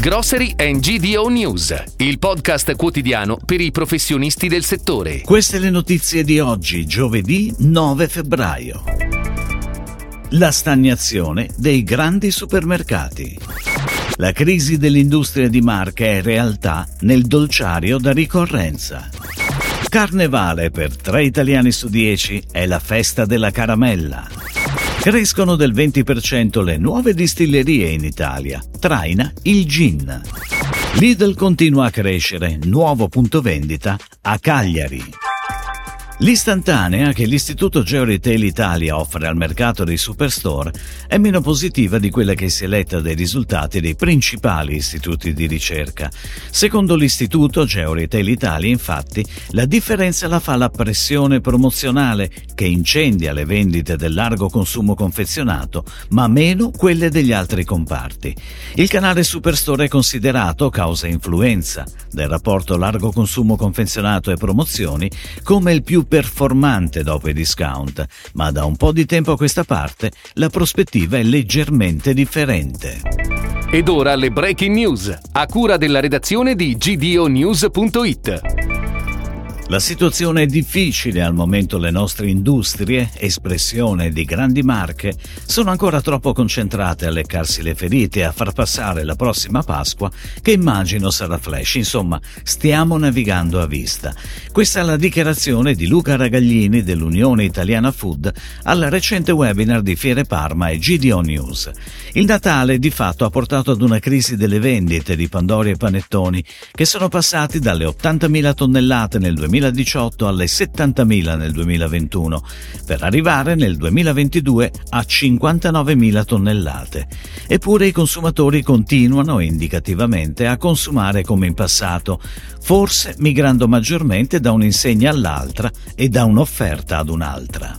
Grocery and GDO News, il podcast quotidiano per i professionisti del settore. Queste le notizie di oggi, giovedì 9 febbraio. La stagnazione dei grandi supermercati. La crisi dell'industria di marca è realtà nel dolciario da ricorrenza. Carnevale per tre italiani su dieci è la festa della caramella. Crescono del 20% le nuove distillerie in Italia, traina il gin. Lidl continua a crescere, nuovo punto vendita a Cagliari. L'istantanea che l'Istituto Georetail Italia offre al mercato dei superstore è meno positiva di quella che si è letta dai risultati dei principali istituti di ricerca. Secondo l'Istituto Georetail Italia, infatti, la differenza la fa la pressione promozionale che incendia le vendite del largo consumo confezionato, ma meno quelle degli altri comparti. Il canale Superstore è considerato, causa influenza del rapporto largo consumo confezionato e promozioni, come il più performante dopo i discount, ma da un po' di tempo a questa parte la prospettiva è leggermente differente. Ed ora le breaking news, a cura della redazione di gdonews.it. La situazione è difficile al momento le nostre industrie, espressione di grandi marche, sono ancora troppo concentrate a leccarsi le ferite e a far passare la prossima Pasqua che immagino sarà flash, insomma stiamo navigando a vista. Questa è la dichiarazione di Luca Ragaglini dell'Unione Italiana Food al recente webinar di Fiere Parma e GDO News. Il Natale di fatto ha portato ad una crisi delle vendite di Pandori e Panettoni che sono passati dalle 80.000 tonnellate nel 2000 2018 alle 70.000 nel 2021, per arrivare nel 2022 a 59.000 tonnellate. Eppure i consumatori continuano indicativamente a consumare come in passato, forse migrando maggiormente da un'insegna all'altra e da un'offerta ad un'altra.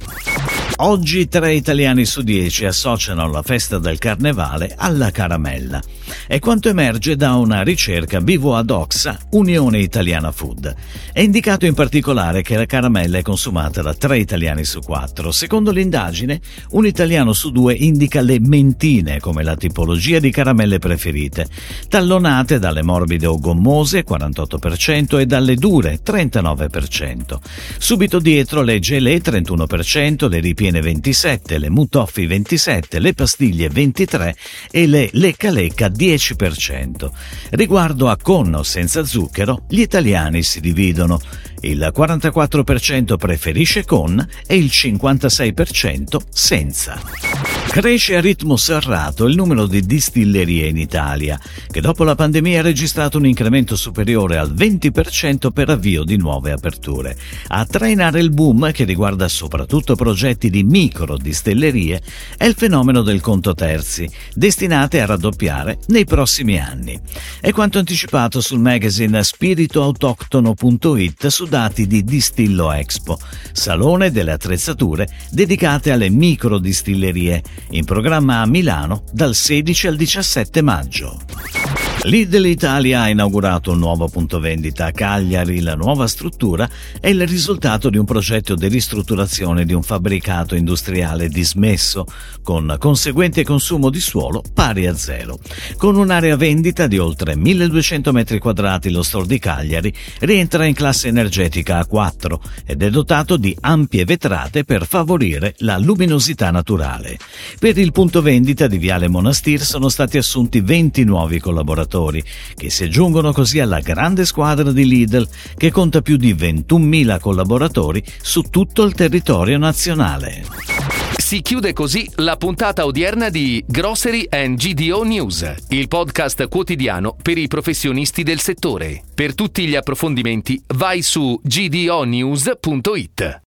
Oggi tre italiani su dieci associano la festa del carnevale alla caramella. È quanto emerge da una ricerca Vivo ad Oxa, Unione Italiana Food. È indicato in particolare che la caramella è consumata da tre italiani su quattro. Secondo l'indagine, un italiano su due indica le mentine come la tipologia di caramelle preferite, tallonate dalle morbide o gommose 48% e dalle dure 39%. Subito dietro le gelée 31%, le ripiene piene 27, le mutoffi 27, le pastiglie 23 e le lecca lecca 10%. Riguardo a conno senza zucchero, gli italiani si dividono. Il 44% preferisce con e il 56% senza. Cresce a ritmo serrato il numero di distillerie in Italia, che dopo la pandemia ha registrato un incremento superiore al 20% per avvio di nuove aperture. A trainare il boom, che riguarda soprattutto progetti di micro distillerie, è il fenomeno del conto terzi, destinate a raddoppiare nei prossimi anni. È quanto anticipato sul magazine spiritoautoctono.it su dati di Distillo Expo, salone delle attrezzature dedicate alle micro distillerie in programma a Milano dal 16 al 17 maggio. Lidl Italia ha inaugurato un nuovo punto vendita a Cagliari. La nuova struttura è il risultato di un progetto di ristrutturazione di un fabbricato industriale dismesso, con conseguente consumo di suolo pari a zero. Con un'area vendita di oltre 1200 m2, lo store di Cagliari rientra in classe energetica A4 ed è dotato di ampie vetrate per favorire la luminosità naturale. Per il punto vendita di Viale Monastir sono stati assunti 20 nuovi collaboratori collaboratori, che si aggiungono così alla grande squadra di Lidl che conta più di 21.000 collaboratori su tutto il territorio nazionale. Si chiude così la puntata odierna di Grocery and GDO News, il podcast quotidiano per i professionisti del settore. Per tutti gli approfondimenti vai su gdonews.it.